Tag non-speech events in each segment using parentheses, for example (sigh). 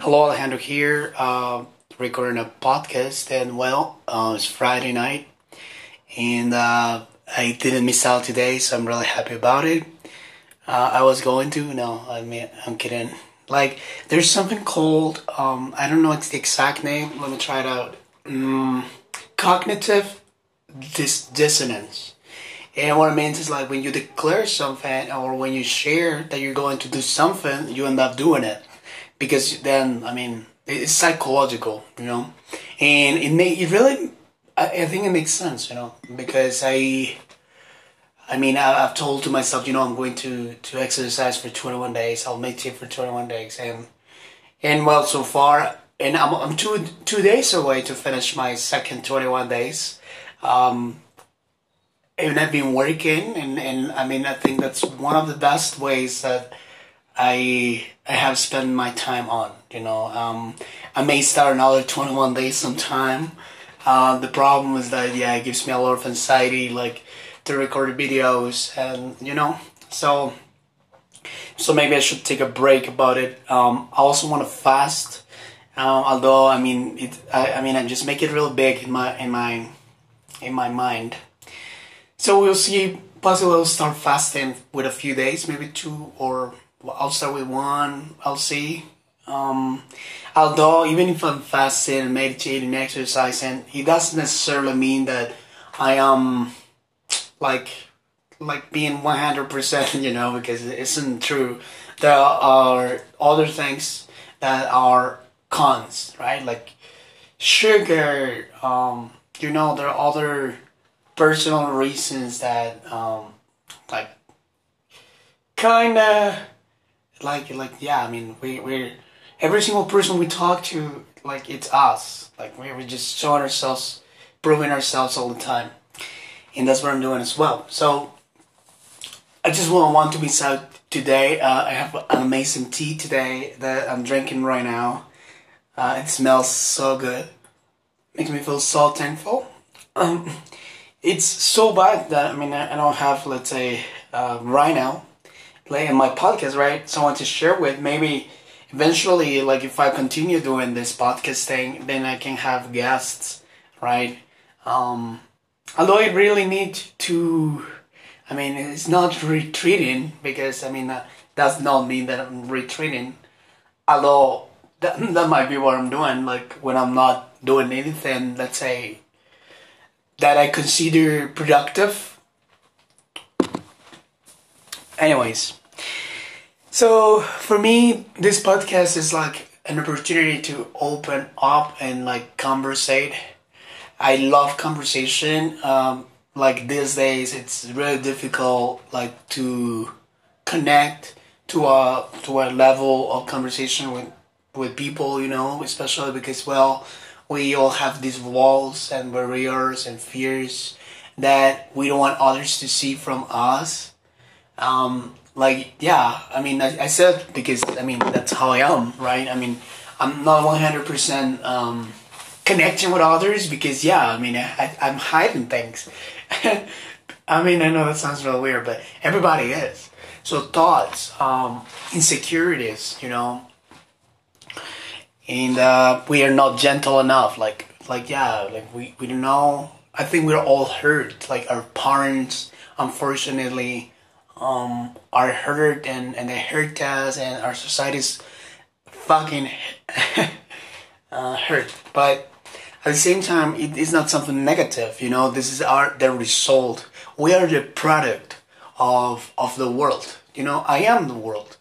Hello, Alejandro here, uh, recording a podcast. And well, uh, it's Friday night, and uh, I didn't miss out today, so I'm really happy about it. Uh, I was going to, no, I mean, I'm kidding. Like, there's something called, um, I don't know the exact name, let me try it out. Mm, cognitive dis- dissonance. And what it means is like when you declare something or when you share that you're going to do something, you end up doing it. Because then, I mean, it's psychological, you know? And it may, it really, I, I think it makes sense, you know? Because I, I mean, I, I've told to myself, you know, I'm going to, to exercise for 21 days. I'll meditate for 21 days. And, and well, so far, and I'm, I'm two, two days away to finish my second 21 days. Um, and I've been working, and, and I mean, I think that's one of the best ways that I I have spent my time on. You know, um, I may start another 21 days sometime. Uh, the problem is that yeah, it gives me a lot of anxiety, like to record videos, and you know, so so maybe I should take a break about it. Um, I also want to fast, um, although I mean it. I, I mean I just make it real big in my in my in my mind. So we'll see. Possibly I'll start fasting with a few days, maybe two, or I'll start with one. I'll see. Um, although even if I'm fasting, meditating, exercising, it doesn't necessarily mean that I am like like being one hundred percent. (laughs) You know, because it isn't true. There are other things that are cons, right? Like sugar. Um, you know, there are other personal reasons that um, like kind of like like yeah i mean we we're every single person we talk to like it's us. Like we we're just showing ourselves proving ourselves all the time. And that's what i'm doing as well. So i just want want to be out today. Uh, i have an amazing tea today that i'm drinking right now. Uh, it smells so good. Makes me feel so thankful. Um, it's so bad that I mean I don't have let's say uh, right now playing my podcast right? Someone to share with maybe eventually like if I continue doing this podcast thing then I can have guests right? Um, although I really need to I mean it's not retreating because I mean that does not mean that I'm retreating. Although that, (laughs) that might be what I'm doing like when I'm not doing anything let's say that I consider productive. Anyways, so for me, this podcast is like an opportunity to open up and like conversate. I love conversation. Um, like these days, it's really difficult like to connect to a to a level of conversation with with people. You know, especially because well we all have these walls and barriers and fears that we don't want others to see from us. Um, like, yeah, I mean, I, I said because, I mean, that's how I am, right? I mean, I'm not 100% um, connecting with others because, yeah, I mean, I, I'm hiding things. (laughs) I mean, I know that sounds real weird, but everybody is. So thoughts, um, insecurities, you know, and uh, we are not gentle enough. Like like yeah, like we we don't know. I think we're all hurt. Like our parents, unfortunately, um, are hurt and and they hurt us, and our society's fucking (laughs) uh, hurt. But at the same time, it is not something negative. You know, this is our the result. We are the product of of the world. You know, I am the world.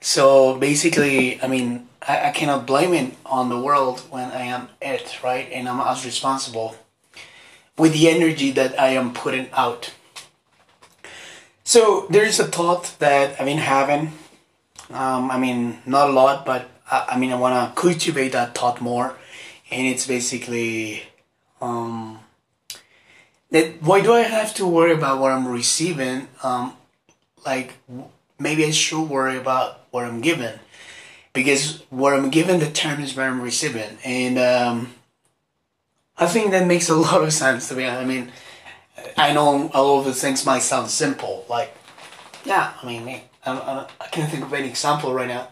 So basically, I mean, I, I cannot blame it on the world when I am it, right? And I'm as responsible with the energy that I am putting out. So there's a thought that I've been having. Um, I mean, not a lot, but I, I mean, I want to cultivate that thought more. And it's basically um, that why do I have to worry about what I'm receiving? Um, like maybe I should worry about what I'm given because what I'm given determines what I'm receiving, and um, I think that makes a lot of sense to me. I mean, I know all of the things might sound simple, like yeah, I mean, I, I, I can't think of any example right now.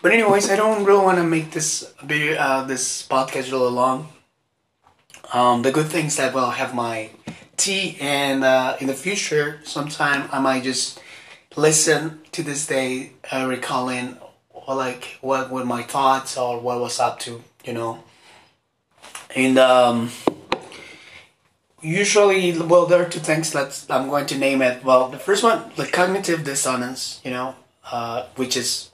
But anyways, I don't really want to make this video, uh, this podcast really long. Um, the good thing is that well, I have my tea, and uh, in the future, sometime I might just listen to this day, uh, recalling like what were my thoughts or what was up to, you know. And um, usually, well, there are two things that I'm going to name it. Well, the first one, the cognitive dissonance, you know, uh, which is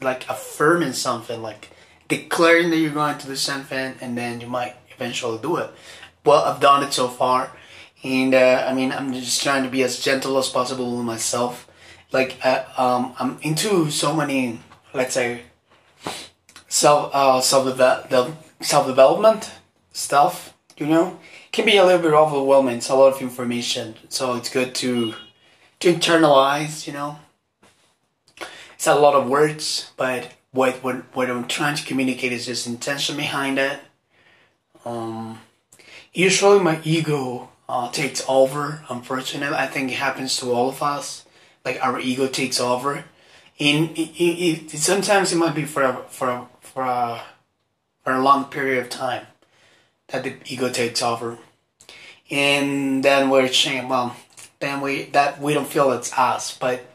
like affirming something, like declaring that you're going to do something, and then you might eventually do it. Well, I've done it so far, and uh, I mean, I'm just trying to be as gentle as possible with myself. Like, uh, um, I'm into so many, let's say, self uh, self self development stuff. You know, can be a little bit overwhelming. It's a lot of information, so it's good to to internalize. You know, it's a lot of words, but what what what I'm trying to communicate is just intention behind it. Um, usually my ego uh, takes over. Unfortunately, I think it happens to all of us. Like our ego takes over. It, it, sometimes it might be for a, for a, for a, for a long period of time that the ego takes over, and then we're saying, well, then we that we don't feel it's us, but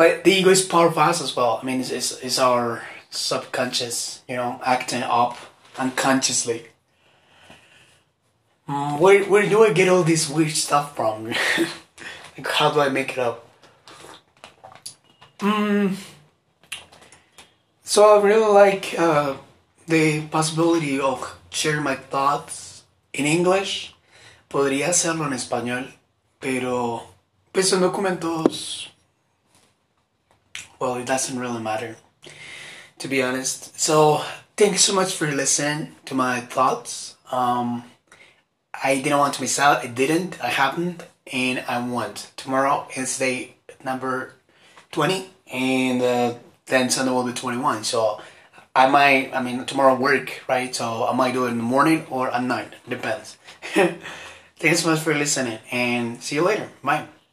but the ego is part of us as well. I mean, it's, it's, it's our subconscious, you know, acting up unconsciously. Mm, where, where do I get all this weird stuff from? (laughs) like, how do I make it up? Mm. So I really like uh, the possibility of sharing my thoughts in English. Podría hacerlo en español, pero pues son documentos well, it doesn't really matter, to be honest. So, thank you so much for listening to my thoughts. Um, I didn't want to miss out. It didn't. I happened, and I want. Tomorrow is day number 20, and uh, then Sunday will be 21. So, I might, I mean, tomorrow work, right? So, I might do it in the morning or at night. Depends. (laughs) Thanks so much for listening, and see you later. Bye.